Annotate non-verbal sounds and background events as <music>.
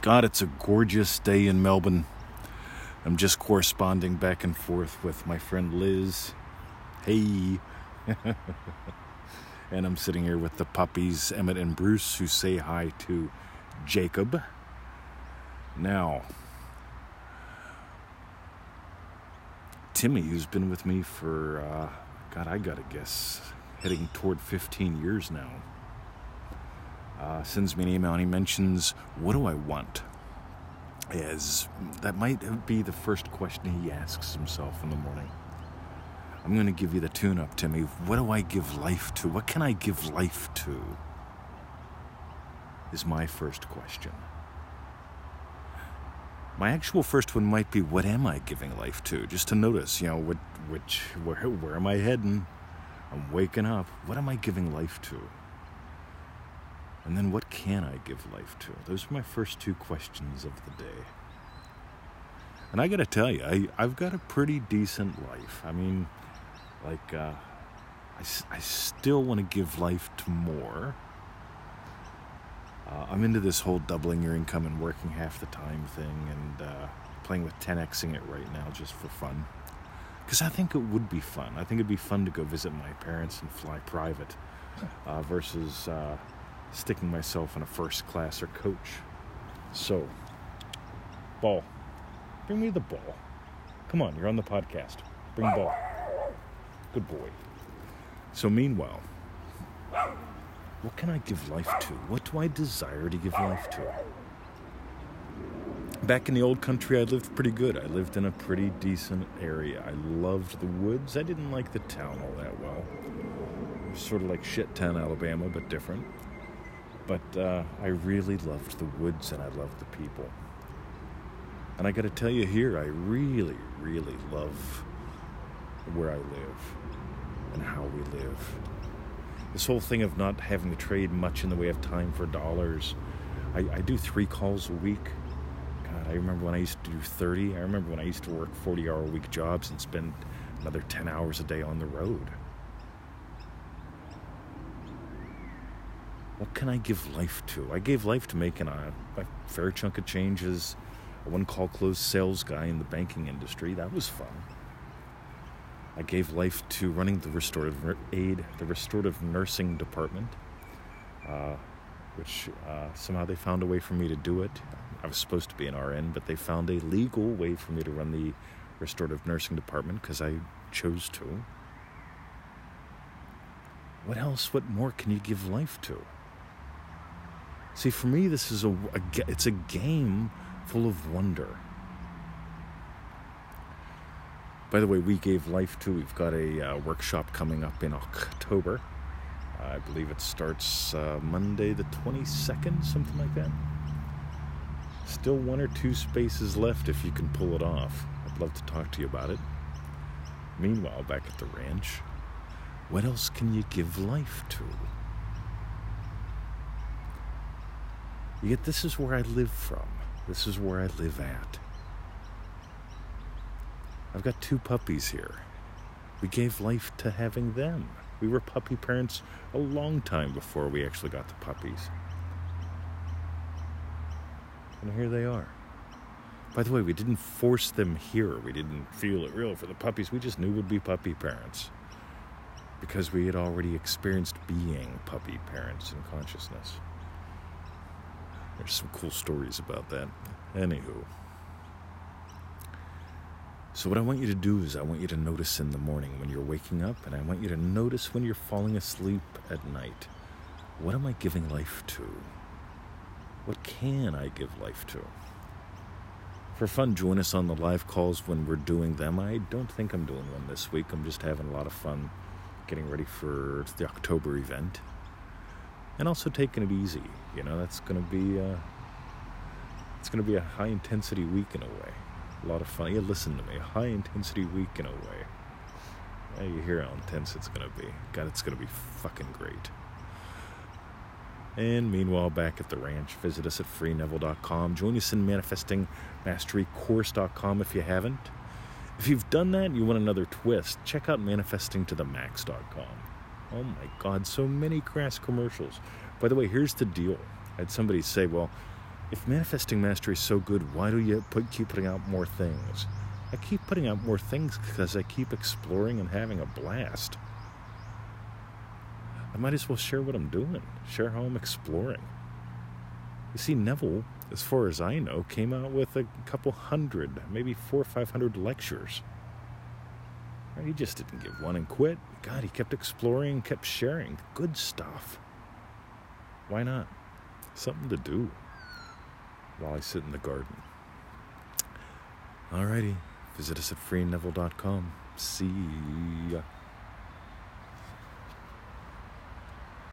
God, it's a gorgeous day in Melbourne. I'm just corresponding back and forth with my friend Liz. Hey. <laughs> and I'm sitting here with the puppies, Emmett and Bruce, who say hi to Jacob. Now, Timmy, who's been with me for, uh, God, I gotta guess, heading toward 15 years now uh, sends me an email and he mentions, What do I want? As that might be the first question he asks himself in the morning. I'm going to give you the tune up, Timmy. What do I give life to? What can I give life to? Is my first question. My actual first one might be, What am I giving life to? Just to notice, you know, what, which, where, where am I heading? I'm waking up. What am I giving life to? And then what can I give life to? Those are my first two questions of the day. And I gotta tell you, I, I've got a pretty decent life. I mean, like, uh, I, I still want to give life to more. Uh, I'm into this whole doubling your income and working half the time thing and uh, playing with 10xing it right now just for fun. Because I think it would be fun. I think it'd be fun to go visit my parents and fly private uh, versus uh, sticking myself in a first class or coach. So, ball. Bring me the ball. Come on, you're on the podcast. Bring ball. Good boy. So, meanwhile, what can I give life to? What do I desire to give life to? Back in the old country, I lived pretty good. I lived in a pretty decent area. I loved the woods. I didn't like the town all that well. Sort of like shit town, Alabama, but different. But uh, I really loved the woods and I loved the people. And I got to tell you here, I really, really love where I live and how we live. This whole thing of not having to trade much in the way of time for dollars. I, I do three calls a week. God, I remember when I used to do 30. I remember when I used to work 40 hour a week jobs and spend another 10 hours a day on the road. What can I give life to? I gave life to making a, a fair chunk of change as a one call close sales guy in the banking industry. That was fun. I gave life to running the restorative aid, the restorative nursing department, uh, which uh, somehow they found a way for me to do it. I was supposed to be an RN, but they found a legal way for me to run the restorative nursing department because I chose to. What else? What more can you give life to? See, for me, this is a, a it's a game full of wonder. By the way, we gave life to. We've got a uh, workshop coming up in October. I believe it starts uh, Monday the 22nd, something like that. Still one or two spaces left if you can pull it off. I'd love to talk to you about it. Meanwhile, back at the ranch, what else can you give life to? Yet this is where I live from. This is where I live at. I've got two puppies here. We gave life to having them. We were puppy parents a long time before we actually got the puppies. And here they are. By the way, we didn't force them here. We didn't feel it real for the puppies. We just knew we'd be puppy parents because we had already experienced being puppy parents in consciousness. There's some cool stories about that. Anywho. So, what I want you to do is, I want you to notice in the morning when you're waking up, and I want you to notice when you're falling asleep at night. What am I giving life to? What can I give life to? For fun, join us on the live calls when we're doing them. I don't think I'm doing one this week. I'm just having a lot of fun getting ready for the October event and also taking it easy. You know, that's going to be uh, it's going to be a high intensity week in a way. A lot of fun. Yeah, listen to me. A high intensity week in a way. Yeah, you hear how intense it's going to be. God, it's going to be fucking great. And meanwhile, back at the ranch, visit us at freeneville.com. Join us in manifestingmasterycourse.com if you haven't. If you've done that and you want another twist, check out manifestingtothemax.com. Oh my God, so many crass commercials. By the way, here's the deal. I had somebody say, well, If manifesting mastery is so good, why do you put, keep putting out more things? I keep putting out more things because I keep exploring and having a blast. I might as well share what I'm doing, share how I'm exploring. You see, Neville, as far as I know, came out with a couple hundred, maybe four or five hundred lectures. He just didn't give one and quit. God, he kept exploring, kept sharing good stuff. Why not? Something to do while I sit in the garden. Alrighty, visit us at freeneville.com. See ya.